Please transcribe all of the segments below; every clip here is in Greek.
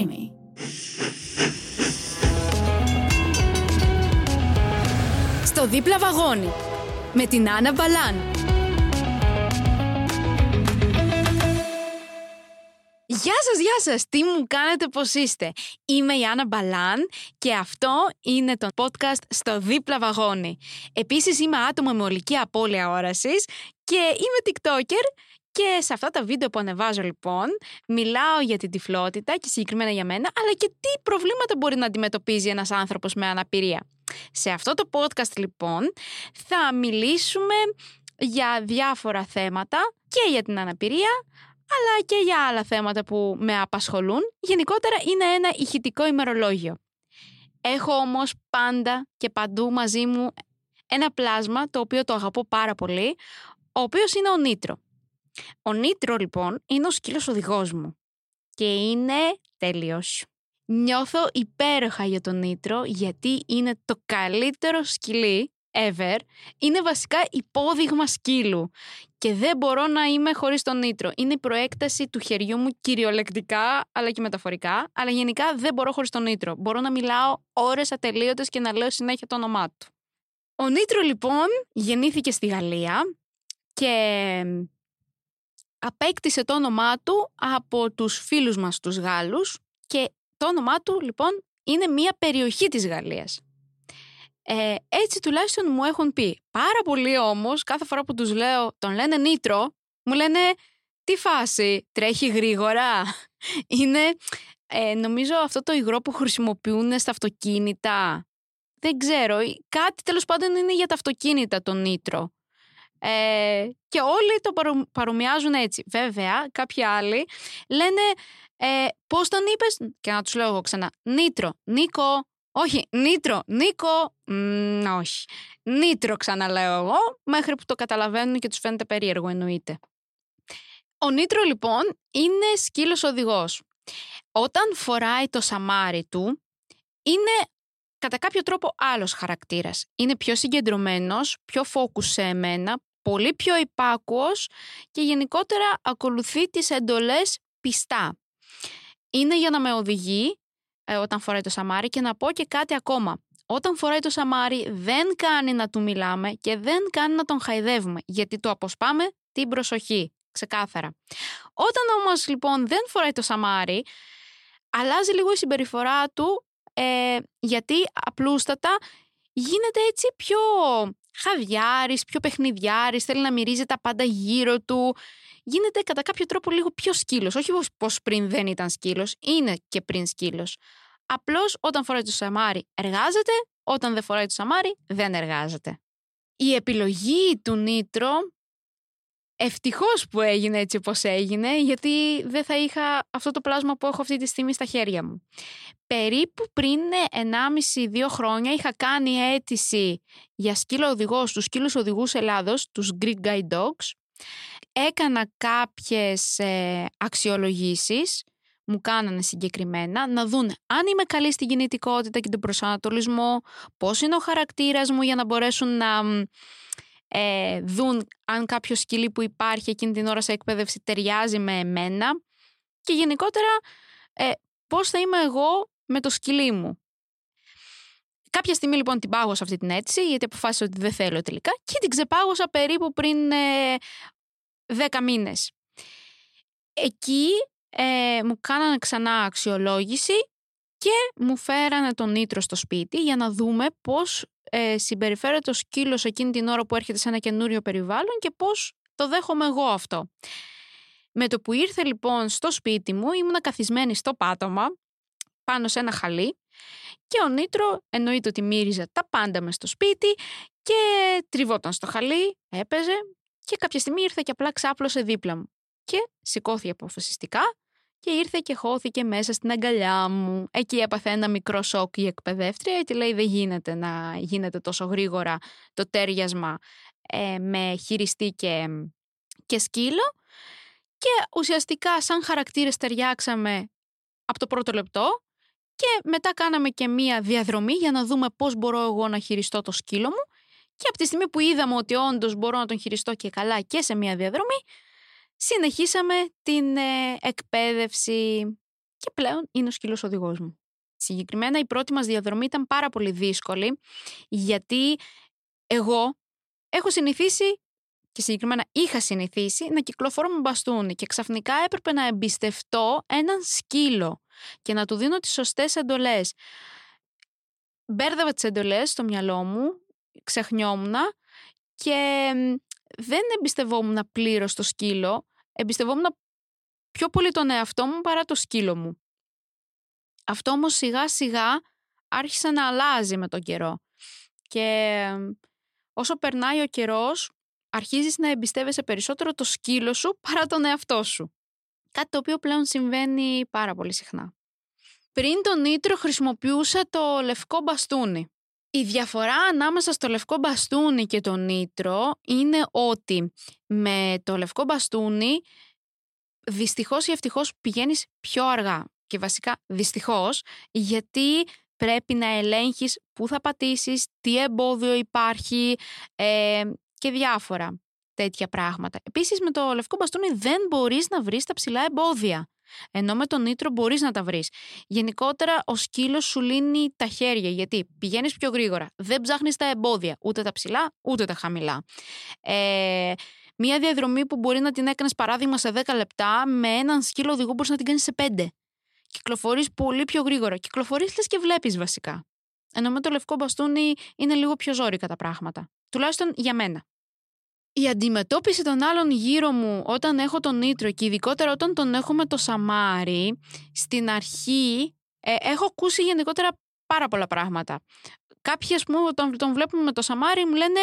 creamy. Στο δίπλα βαγόνι με την Άννα Μπαλάν. Γεια σας, γεια σας! Τι μου κάνετε, πώς είστε; Είμαι η Άννα Μπαλάν και αυτό είναι το podcast στο δίπλα βαγόνι. Επίσης είμαι άτομο με ολική απώλεια όρασης και είμαι tiktoker και σε αυτά τα βίντεο που ανεβάζω λοιπόν μιλάω για την τυφλότητα και συγκεκριμένα για μένα αλλά και τι προβλήματα μπορεί να αντιμετωπίζει ένας άνθρωπος με αναπηρία. Σε αυτό το podcast λοιπόν θα μιλήσουμε για διάφορα θέματα και για την αναπηρία αλλά και για άλλα θέματα που με απασχολούν. Γενικότερα είναι ένα ηχητικό ημερολόγιο. Έχω όμως πάντα και παντού μαζί μου ένα πλάσμα το οποίο το αγαπώ πάρα πολύ, ο οποίος είναι ο Νίτρο. Ο Νίτρο λοιπόν είναι ο σκύλος οδηγός μου και είναι τέλειος. Νιώθω υπέροχα για τον Νίτρο γιατί είναι το καλύτερο σκυλί ever. Είναι βασικά υπόδειγμα σκύλου και δεν μπορώ να είμαι χωρίς τον Νίτρο. Είναι η προέκταση του χεριού μου κυριολεκτικά αλλά και μεταφορικά, αλλά γενικά δεν μπορώ χωρίς τον Νίτρο. Μπορώ να μιλάω ώρες ατελείωτες και να λέω συνέχεια το όνομά του. Ο Νίτρο λοιπόν γεννήθηκε στη Γαλλία και απέκτησε το όνομά του από τους φίλους μας τους Γάλλους και το όνομά του λοιπόν είναι μια περιοχή της Γαλλίας. Ε, έτσι τουλάχιστον μου έχουν πει. Πάρα πολύ όμως κάθε φορά που τους λέω τον λένε Νίτρο μου λένε τι φάση τρέχει γρήγορα. είναι ε, νομίζω αυτό το υγρό που χρησιμοποιούν στα αυτοκίνητα. Δεν ξέρω, κάτι τέλος πάντων είναι για τα αυτοκίνητα το νήτρο. Ε, και όλοι το παρομοιάζουν έτσι. Βέβαια, κάποιοι άλλοι λένε ε, πώς τον είπες; Και να τους λέω εγώ ξανά Νίτρο, Νίκο, όχι, Νίτρο, Νίκο, μ, όχι. Νίτρο ξαναλέω εγώ, μέχρι που το καταλαβαίνουν και τους φαίνεται περίεργο εννοείται. Ο Νίτρο λοιπόν είναι σκύλος οδηγός. Όταν φοράει το σαμάρι του, είναι κατά κάποιο τρόπο άλλος χαρακτήρας. Είναι πιο συγκεντρωμένος, πιο focus σε εμένα, πολύ πιο υπάκουος και γενικότερα ακολουθεί τις εντολές πιστά. Είναι για να με οδηγεί ε, όταν φοράει το σαμάρι και να πω και κάτι ακόμα. Όταν φοράει το σαμάρι δεν κάνει να του μιλάμε και δεν κάνει να τον χαϊδεύουμε γιατί το αποσπάμε την προσοχή, ξεκάθαρα. Όταν όμως λοιπόν δεν φοράει το σαμάρι αλλάζει λίγο η συμπεριφορά του ε, γιατί απλούστατα γίνεται έτσι πιο χαδιάρης, πιο παιχνιδιάρης, θέλει να μυρίζει τα πάντα γύρω του. Γίνεται κατά κάποιο τρόπο λίγο πιο σκύλος. Όχι πως πριν δεν ήταν σκύλος, είναι και πριν σκύλος. Απλώς όταν φοράει το σαμάρι εργάζεται, όταν δεν φοράει το σαμάρι δεν εργάζεται. Η επιλογή του Νίτρο Ευτυχώς που έγινε έτσι όπως έγινε, γιατί δεν θα είχα αυτό το πλάσμα που έχω αυτή τη στιγμή στα χέρια μου. Περίπου πριν 1,5-2 χρόνια είχα κάνει αίτηση για σκύλο οδηγός στους σκύλους οδηγούς Ελλάδος, τους Greek Guide Dogs. Έκανα κάποιες ε, αξιολογήσεις, μου κάνανε συγκεκριμένα, να δουν αν είμαι καλή στην κινητικότητα και τον προσανατολισμό, πώς είναι ο χαρακτήρας μου για να μπορέσουν να ε, δουν αν κάποιο σκυλί που υπάρχει εκείνη την ώρα σε εκπαίδευση ταιριάζει με εμένα και γενικότερα ε, πώς θα είμαι εγώ με το σκυλί μου. Κάποια στιγμή λοιπόν την πάγωσα αυτή την αίτηση γιατί αποφάσισα ότι δεν θέλω τελικά και την ξεπάγωσα περίπου πριν ε, 10 μήνες. Εκεί ε, μου κάνανε ξανά αξιολόγηση και μου φέρανε τον Νίτρο στο σπίτι για να δούμε πώς ε, συμπεριφέρεται ο σκύλος εκείνη την ώρα που έρχεται σε ένα καινούριο περιβάλλον και πώς το δέχομαι εγώ αυτό. Με το που ήρθε λοιπόν στο σπίτι μου ήμουν καθισμένη στο πάτωμα πάνω σε ένα χαλί και ο Νίτρο εννοείται ότι μύριζε τα πάντα μες στο σπίτι και τριβόταν στο χαλί, έπαιζε και κάποια στιγμή ήρθε και απλά ξάπλωσε δίπλα μου και σηκώθηκε αποφασιστικά και ήρθε και χώθηκε μέσα στην αγκαλιά μου. Εκεί έπαθε ένα μικρό σοκ η εκπαιδεύτρια γιατί λέει δεν γίνεται να γίνεται τόσο γρήγορα το τέριασμα ε, με χειριστή και, και σκύλο και ουσιαστικά σαν χαρακτήρες ταιριάξαμε από το πρώτο λεπτό και μετά κάναμε και μία διαδρομή για να δούμε πώς μπορώ εγώ να χειριστώ το σκύλο μου και από τη στιγμή που είδαμε ότι όντως μπορώ να τον χειριστώ και καλά και σε μία διαδρομή συνεχίσαμε την ε, εκπαίδευση. και πλέον είναι ο σκύλος οδηγός μου. Συγκεκριμένα η πρώτη μας διαδρομή ήταν πάρα πολύ δύσκολη γιατί εγώ έχω συνηθίσει και συγκεκριμένα είχα συνηθίσει να κυκλοφορώ με μπαστούνι και ξαφνικά έπρεπε να εμπιστευτώ έναν σκύλο και να του δίνω τις σωστές εντολές. Μπέρδευα τις εντολές στο μυαλό μου, ξεχνιόμουν και δεν εμπιστευόμουν πλήρως το σκύλο, εμπιστευόμουν πιο πολύ τον εαυτό μου παρά το σκύλο μου. Αυτό όμως σιγά σιγά άρχισε να αλλάζει με τον καιρό. Και όσο περνάει ο καιρός, αρχίζεις να εμπιστεύεσαι περισσότερο το σκύλο σου παρά τον εαυτό σου. Κάτι το οποίο πλέον συμβαίνει πάρα πολύ συχνά. Πριν τον Νίτρο χρησιμοποιούσα το λευκό μπαστούνι. Η διαφορά ανάμεσα στο λευκό μπαστούνι και το Νίτρο είναι ότι με το λευκό μπαστούνι δυστυχώς ή ευτυχώς πηγαίνεις πιο αργά. Και βασικά δυστυχώς γιατί πρέπει να ελέγχεις πού θα πατήσεις, τι εμπόδιο υπάρχει ε, και διάφορα τέτοια πράγματα. Επίσης με το λευκό μπαστούνι δεν μπορείς να βρεις τα ψηλά εμπόδια. Ενώ με τον νήτρο μπορείς να τα βρεις. Γενικότερα, ο σκύλος σου λύνει τα χέρια γιατί πηγαίνεις πιο γρήγορα. Δεν ψάχνεις τα εμπόδια, ούτε τα ψηλά, ούτε τα χαμηλά. Ε, μία διαδρομή που μπορεί να την έκανες παράδειγμα σε 10 λεπτά, με έναν σκύλο οδηγό μπορείς να την κάνεις σε 5. Κυκλοφορείς πολύ πιο γρήγορα. Κυκλοφορείς λες και βλέπεις βασικά. Ενώ με το λευκό μπαστούνι είναι λίγο πιο ζώρικα τα πράγματα. Τουλάχιστον για μένα. Η αντιμετώπιση των άλλων γύρω μου όταν έχω τον Νίτρο και ειδικότερα όταν τον έχω με το Σαμάρι, στην αρχή ε, έχω ακούσει γενικότερα πάρα πολλά πράγματα. Κάποιοι, ας πούμε, όταν τον βλέπουμε με το Σαμάρι μου λένε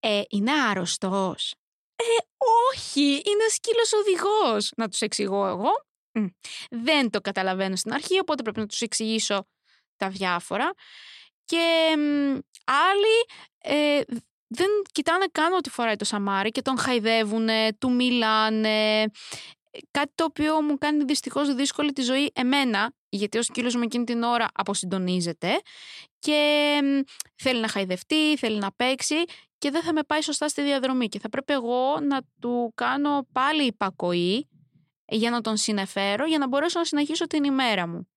ε, είναι άρρωστος. Ε, όχι, είναι σκύλος οδηγός. Να τους εξηγώ εγώ. Δεν το καταλαβαίνω στην αρχή, οπότε πρέπει να τους εξηγήσω τα διάφορα. Και άλλοι ε, δεν κοιτάνε καν ότι φοράει το σαμάρι και τον χαϊδεύουν, του μιλάνε. Κάτι το οποίο μου κάνει δυστυχώς δύσκολη τη ζωή εμένα, γιατί ο σκύλος μου εκείνη την ώρα αποσυντονίζεται και θέλει να χαϊδευτεί, θέλει να παίξει και δεν θα με πάει σωστά στη διαδρομή. Και θα πρέπει εγώ να του κάνω πάλι υπακοή για να τον συνεφέρω, για να μπορέσω να συνεχίσω την ημέρα μου.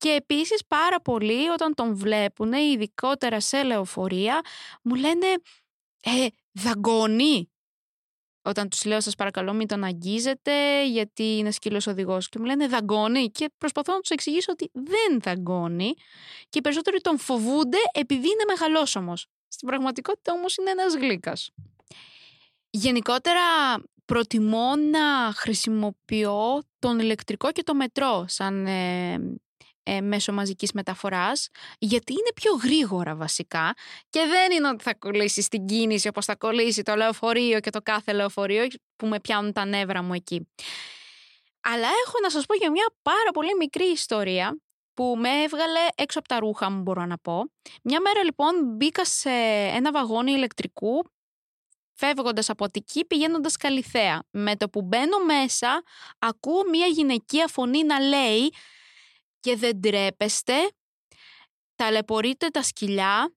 Και επίσης πάρα πολλοί όταν τον βλέπουν, ειδικότερα σε λεωφορεία, μου λένε «Ε, δαγκώνει». Όταν τους λέω σας παρακαλώ μην τον αγγίζετε γιατί είναι σκύλος οδηγός και μου λένε δαγκώνει και προσπαθώ να τους εξηγήσω ότι δεν δαγκώνει και οι περισσότεροι τον φοβούνται επειδή είναι μεγαλόσωμος. Στην πραγματικότητα όμως είναι ένας γλύκας. Γενικότερα προτιμώ να χρησιμοποιώ τον ηλεκτρικό και το μετρό σαν ε, ε, μέσω μαζικής μεταφοράς γιατί είναι πιο γρήγορα βασικά και δεν είναι ότι θα κολλήσεις την κίνηση όπως θα κολλήσει το λεωφορείο και το κάθε λεωφορείο που με πιάνουν τα νεύρα μου εκεί. Αλλά έχω να σας πω για μια πάρα πολύ μικρή ιστορία που με έβγαλε έξω από τα ρούχα μου μπορώ να πω. Μια μέρα λοιπόν μπήκα σε ένα βαγόνι ηλεκτρικού φεύγοντας από Αττική πηγαίνοντας Καλυθέα. Με το που μπαίνω μέσα ακούω μια γυναικεία φωνή να λέει και δεν τρέπεστε, ταλαιπωρείτε τα σκυλιά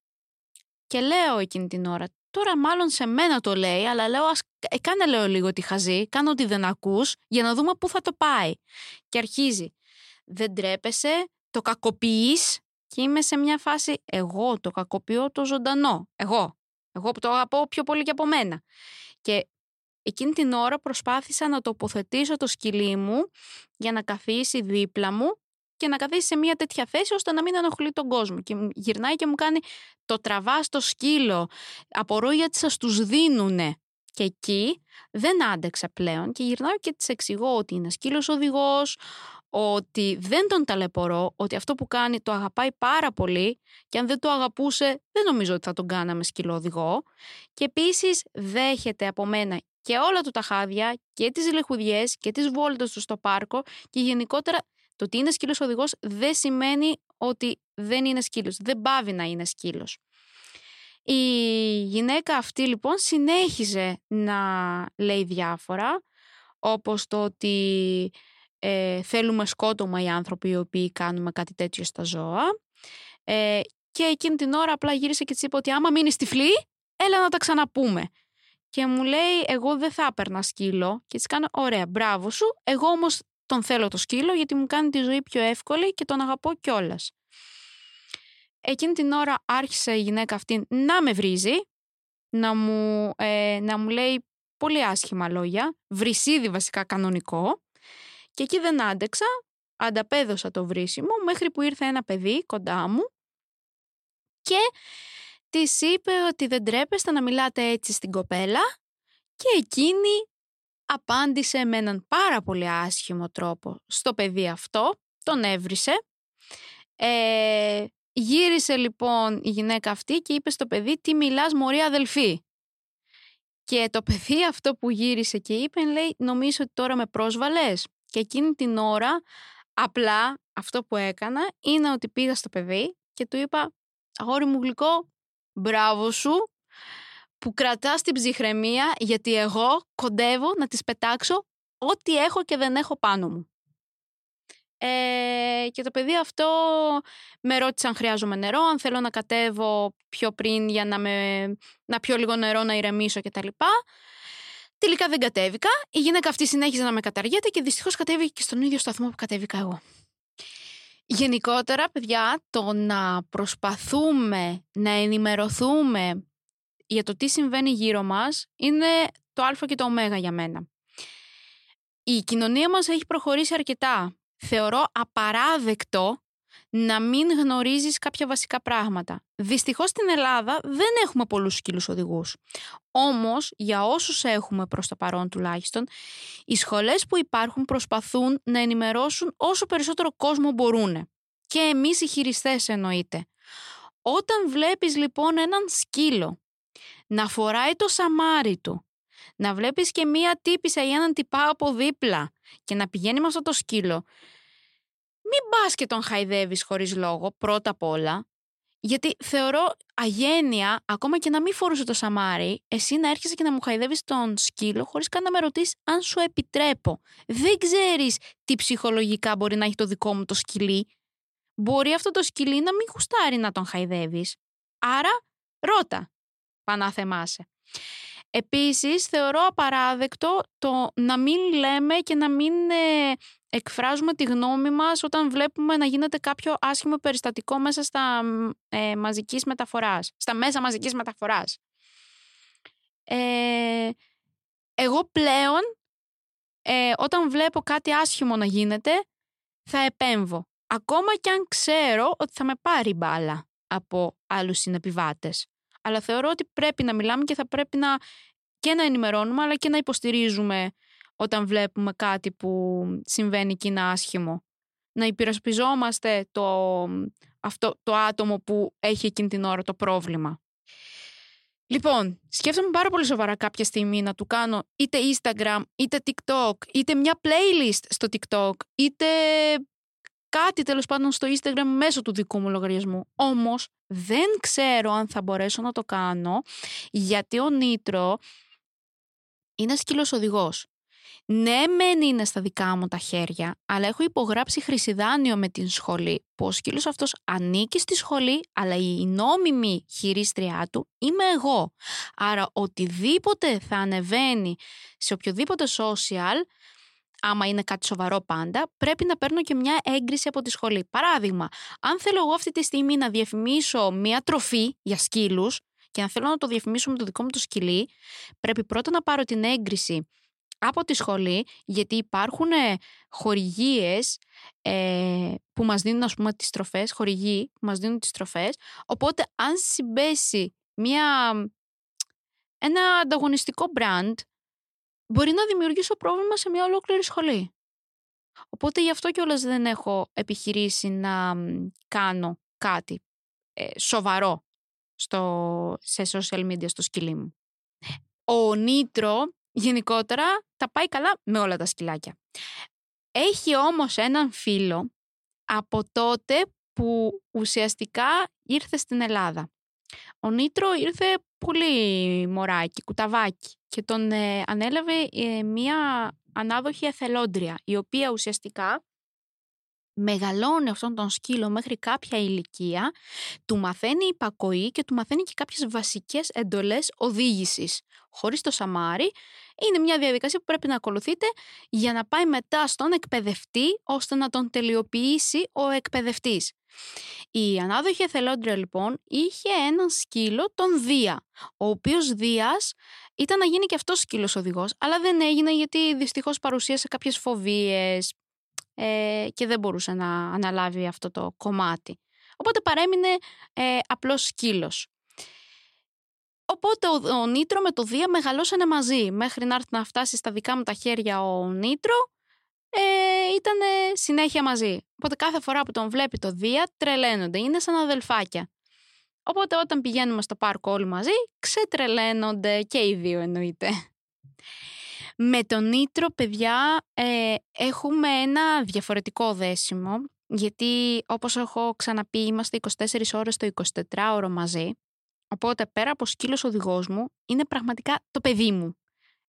και λέω εκείνη την ώρα, τώρα μάλλον σε μένα το λέει, αλλά λέω ας ε, κάνε λέω λίγο τη χαζή, κάνω ότι δεν ακούς για να δούμε πού θα το πάει. Και αρχίζει, δεν τρέπεσαι, το κακοποιείς και είμαι σε μια φάση, εγώ το κακοποιώ το ζωντανό, εγώ, εγώ που το αγαπώ πιο πολύ και από μένα. Και εκείνη την ώρα προσπάθησα να τοποθετήσω το σκυλί μου για να καθίσει δίπλα μου και να καθίσει σε μια τέτοια θέση ώστε να μην ενοχλεί τον κόσμο. Και γυρνάει και μου κάνει το τραβά στο σκύλο. Απορώ γιατί σας τους δίνουνε. Και εκεί δεν άντεξα πλέον και γυρνάω και της εξηγώ ότι είναι σκύλος οδηγός, ότι δεν τον ταλαιπωρώ, ότι αυτό που κάνει το αγαπάει πάρα πολύ και αν δεν το αγαπούσε δεν νομίζω ότι θα τον κάναμε σκύλο οδηγό. Και επίσης δέχεται από μένα και όλα του τα χάδια και τις λεχουδιές και τις βόλτες του στο πάρκο και γενικότερα το ότι είναι σκύλος οδηγός δεν σημαίνει ότι δεν είναι σκύλος. Δεν πάβει να είναι σκύλος. Η γυναίκα αυτή λοιπόν συνέχιζε να λέει διάφορα όπως το ότι ε, θέλουμε σκότωμα οι άνθρωποι οι οποίοι κάνουμε κάτι τέτοιο στα ζώα ε, και εκείνη την ώρα απλά γύρισε και της είπε ότι άμα μείνει τυφλή έλα να τα ξαναπούμε. Και μου λέει εγώ δεν θα έπαιρνα σκύλο και της κάνω ωραία μπράβο σου εγώ όμως τον θέλω το σκύλο γιατί μου κάνει τη ζωή πιο εύκολη και τον αγαπώ κιόλας. Εκείνη την ώρα άρχισε η γυναίκα αυτή να με βρίζει, να μου, ε, να μου λέει πολύ άσχημα λόγια, βρυσίδι βασικά κανονικό και εκεί δεν άντεξα, ανταπέδωσα το βρίσιμο μέχρι που ήρθε ένα παιδί κοντά μου και της είπε ότι δεν τρέπεστε να μιλάτε έτσι στην κοπέλα και εκείνη απάντησε με έναν πάρα πολύ άσχημο τρόπο στο παιδί αυτό, τον έβρισε. Ε, γύρισε λοιπόν η γυναίκα αυτή και είπε στο παιδί τι μιλάς μωρή αδελφή. Και το παιδί αυτό που γύρισε και είπε λέει νομίζω ότι τώρα με πρόσβαλες και εκείνη την ώρα απλά αυτό που έκανα είναι ότι πήγα στο παιδί και του είπα αγόρι μου γλυκό μπράβο σου που κρατάς την ψυχραιμία γιατί εγώ κοντεύω να τις πετάξω ό,τι έχω και δεν έχω πάνω μου. Ε, και το παιδί αυτό με ρώτησε αν χρειάζομαι νερό, αν θέλω να κατέβω πιο πριν για να, με, να πιω λίγο νερό να ηρεμήσω κτλ. Τελικά δεν κατέβηκα. Η γυναίκα αυτή συνέχιζε να με καταργέται και δυστυχώς κατέβηκε και στον ίδιο σταθμό που κατέβηκα εγώ. Γενικότερα, παιδιά, το να προσπαθούμε να ενημερωθούμε για το τι συμβαίνει γύρω μας είναι το α και το ω για μένα. Η κοινωνία μας έχει προχωρήσει αρκετά. Θεωρώ απαράδεκτο να μην γνωρίζεις κάποια βασικά πράγματα. Δυστυχώς στην Ελλάδα δεν έχουμε πολλούς σκύλους οδηγούς. Όμως, για όσους έχουμε προς το παρόν τουλάχιστον, οι σχολές που υπάρχουν προσπαθούν να ενημερώσουν όσο περισσότερο κόσμο μπορούν. Και εμείς οι χειριστές εννοείται. Όταν βλέπεις λοιπόν έναν σκύλο να φοράει το σαμάρι του, να βλέπεις και μία τύπησα ή έναν τυπά από δίπλα και να πηγαίνει με αυτό το σκύλο, μην πας και τον χαϊδεύεις χωρίς λόγο, πρώτα απ' όλα, γιατί θεωρώ αγένεια, ακόμα και να μην φορούσε το σαμάρι, εσύ να έρχεσαι και να μου χαϊδεύεις τον σκύλο χωρίς καν να με ρωτήσεις αν σου επιτρέπω. Δεν ξέρεις τι ψυχολογικά μπορεί να έχει το δικό μου το σκυλί. Μπορεί αυτό το σκυλί να μην γουστάρει να τον χαϊδεύεις. Άρα, ρώτα πανάθεμάσαι. Επίσης, θεωρώ απαράδεκτο το να μην λέμε και να μην ε, εκφράζουμε τη γνώμη μας όταν βλέπουμε να γίνεται κάποιο άσχημο περιστατικό μέσα στα, ε, μαζικής μεταφοράς, στα μέσα μαζικής μεταφοράς. Ε, εγώ πλέον, ε, όταν βλέπω κάτι άσχημο να γίνεται, θα επέμβω. Ακόμα και αν ξέρω ότι θα με πάρει μπάλα από άλλους συνεπιβάτες αλλά θεωρώ ότι πρέπει να μιλάμε και θα πρέπει να και να ενημερώνουμε αλλά και να υποστηρίζουμε όταν βλέπουμε κάτι που συμβαίνει και είναι άσχημο. Να υπηρεσπιζόμαστε το, αυτό, το άτομο που έχει εκείνη την ώρα το πρόβλημα. Λοιπόν, σκέφτομαι πάρα πολύ σοβαρά κάποια στιγμή να του κάνω είτε Instagram, είτε TikTok, είτε μια playlist στο TikTok, είτε κάτι τέλος πάντων στο Instagram μέσω του δικού μου λογαριασμού. Όμως δεν ξέρω αν θα μπορέσω να το κάνω γιατί ο Νίτρο είναι σκύλος οδηγός. Ναι, μεν είναι στα δικά μου τα χέρια, αλλά έχω υπογράψει χρυσιδάνιο με την σχολή, που ο σκύλος αυτός ανήκει στη σχολή, αλλά η νόμιμη χειρίστριά του είμαι εγώ. Άρα οτιδήποτε θα ανεβαίνει σε οποιοδήποτε social, άμα είναι κάτι σοβαρό πάντα, πρέπει να παίρνω και μια έγκριση από τη σχολή. Παράδειγμα, αν θέλω εγώ αυτή τη στιγμή να διαφημίσω μια τροφή για σκύλους και να θέλω να το διαφημίσω με το δικό μου το σκυλί, πρέπει πρώτα να πάρω την έγκριση από τη σχολή, γιατί υπάρχουν ε, χορηγίες ε, που μας δίνουν ας πούμε τις τροφές, χορηγοί που μας δίνουν τις τροφές, οπότε αν συμπέσει μια, ένα ανταγωνιστικό brand μπορεί να δημιουργήσω πρόβλημα σε μια ολόκληρη σχολή. Οπότε γι' αυτό κιόλας δεν έχω επιχειρήσει να κάνω κάτι ε, σοβαρό στο, σε social media στο σκυλί μου. Ο Νίτρο γενικότερα τα πάει καλά με όλα τα σκυλάκια. Έχει όμως έναν φίλο από τότε που ουσιαστικά ήρθε στην Ελλάδα. Ο Νίτρο ήρθε πολύ μωράκι, κουταβάκι και τον ε, ανέλαβε ε, μία ανάδοχη εθελόντρια η οποία ουσιαστικά μεγαλώνει αυτόν τον σκύλο μέχρι κάποια ηλικία, του μαθαίνει υπακοή και του μαθαίνει και κάποιες βασικές εντολές οδήγησης. Χωρίς το σαμάρι, Είναι μια διαδικασία που πρέπει να ακολουθείτε για να πάει μετά στον εκπαιδευτή ώστε να τον τελειοποιήσει ο εκπαιδευτής. Η ανάδοχη εθελόντρια λοιπόν είχε έναν σκύλο, τον Δία, ο οποίος Δίας ήταν να γίνει και αυτός σκύλος οδηγός, αλλά δεν έγινε γιατί δυστυχώς παρουσίασε κάποιες φοβίες ε, και δεν μπορούσε να αναλάβει αυτό το κομμάτι. Οπότε παρέμεινε ε, απλός σκύλος. Οπότε ο, ο Νίτρο με το Δία μεγαλώσανε μαζί. Μέχρι να έρθει να φτάσει στα δικά μου τα χέρια ο Νίτρο, ε, ήταν συνέχεια μαζί. Οπότε κάθε φορά που τον βλέπει το Δία, τρελαίνονται. Είναι σαν αδελφάκια. Οπότε όταν πηγαίνουμε στο πάρκο όλοι μαζί, ξετρελαίνονται και οι δύο εννοείται. Με τον Νίτρο, παιδιά, ε, έχουμε ένα διαφορετικό δέσιμο, γιατί όπως έχω ξαναπεί, είμαστε 24 ώρες το 24ωρο μαζί. Οπότε πέρα από σκύλος οδηγός μου, είναι πραγματικά το παιδί μου.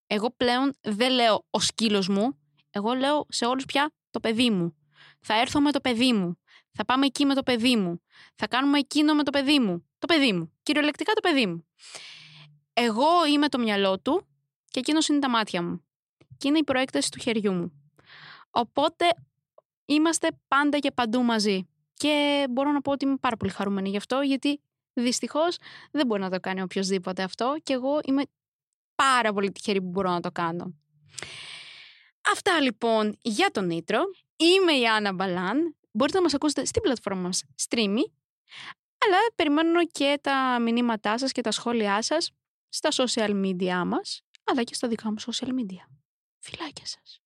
Εγώ πλέον δεν λέω ο σκύλος μου, εγώ λέω σε όλους πια το παιδί μου. Θα έρθω με το παιδί μου. Θα πάμε εκεί με το παιδί μου. Θα κάνουμε εκείνο με το παιδί μου. Το παιδί μου. Κυριολεκτικά το παιδί μου. Εγώ είμαι το μυαλό του και εκείνος είναι τα μάτια μου. Και είναι η προέκταση του χεριού μου. Οπότε είμαστε πάντα και παντού μαζί. Και μπορώ να πω ότι είμαι πάρα πολύ χαρούμενη γι' αυτό, γιατί δυστυχώς δεν μπορεί να το κάνει οποιοδήποτε αυτό. Και εγώ είμαι πάρα πολύ τυχερή που μπορώ να το κάνω. Αυτά λοιπόν για τον Νίτρο. Είμαι η Άννα Μπαλάν. Μπορείτε να μας ακούσετε στην πλατφόρμα μας Streamy. Αλλά περιμένω και τα μηνύματά σας και τα σχόλιά σας στα social media μας, αλλά και στα δικά μου social media. Φιλάκια σας.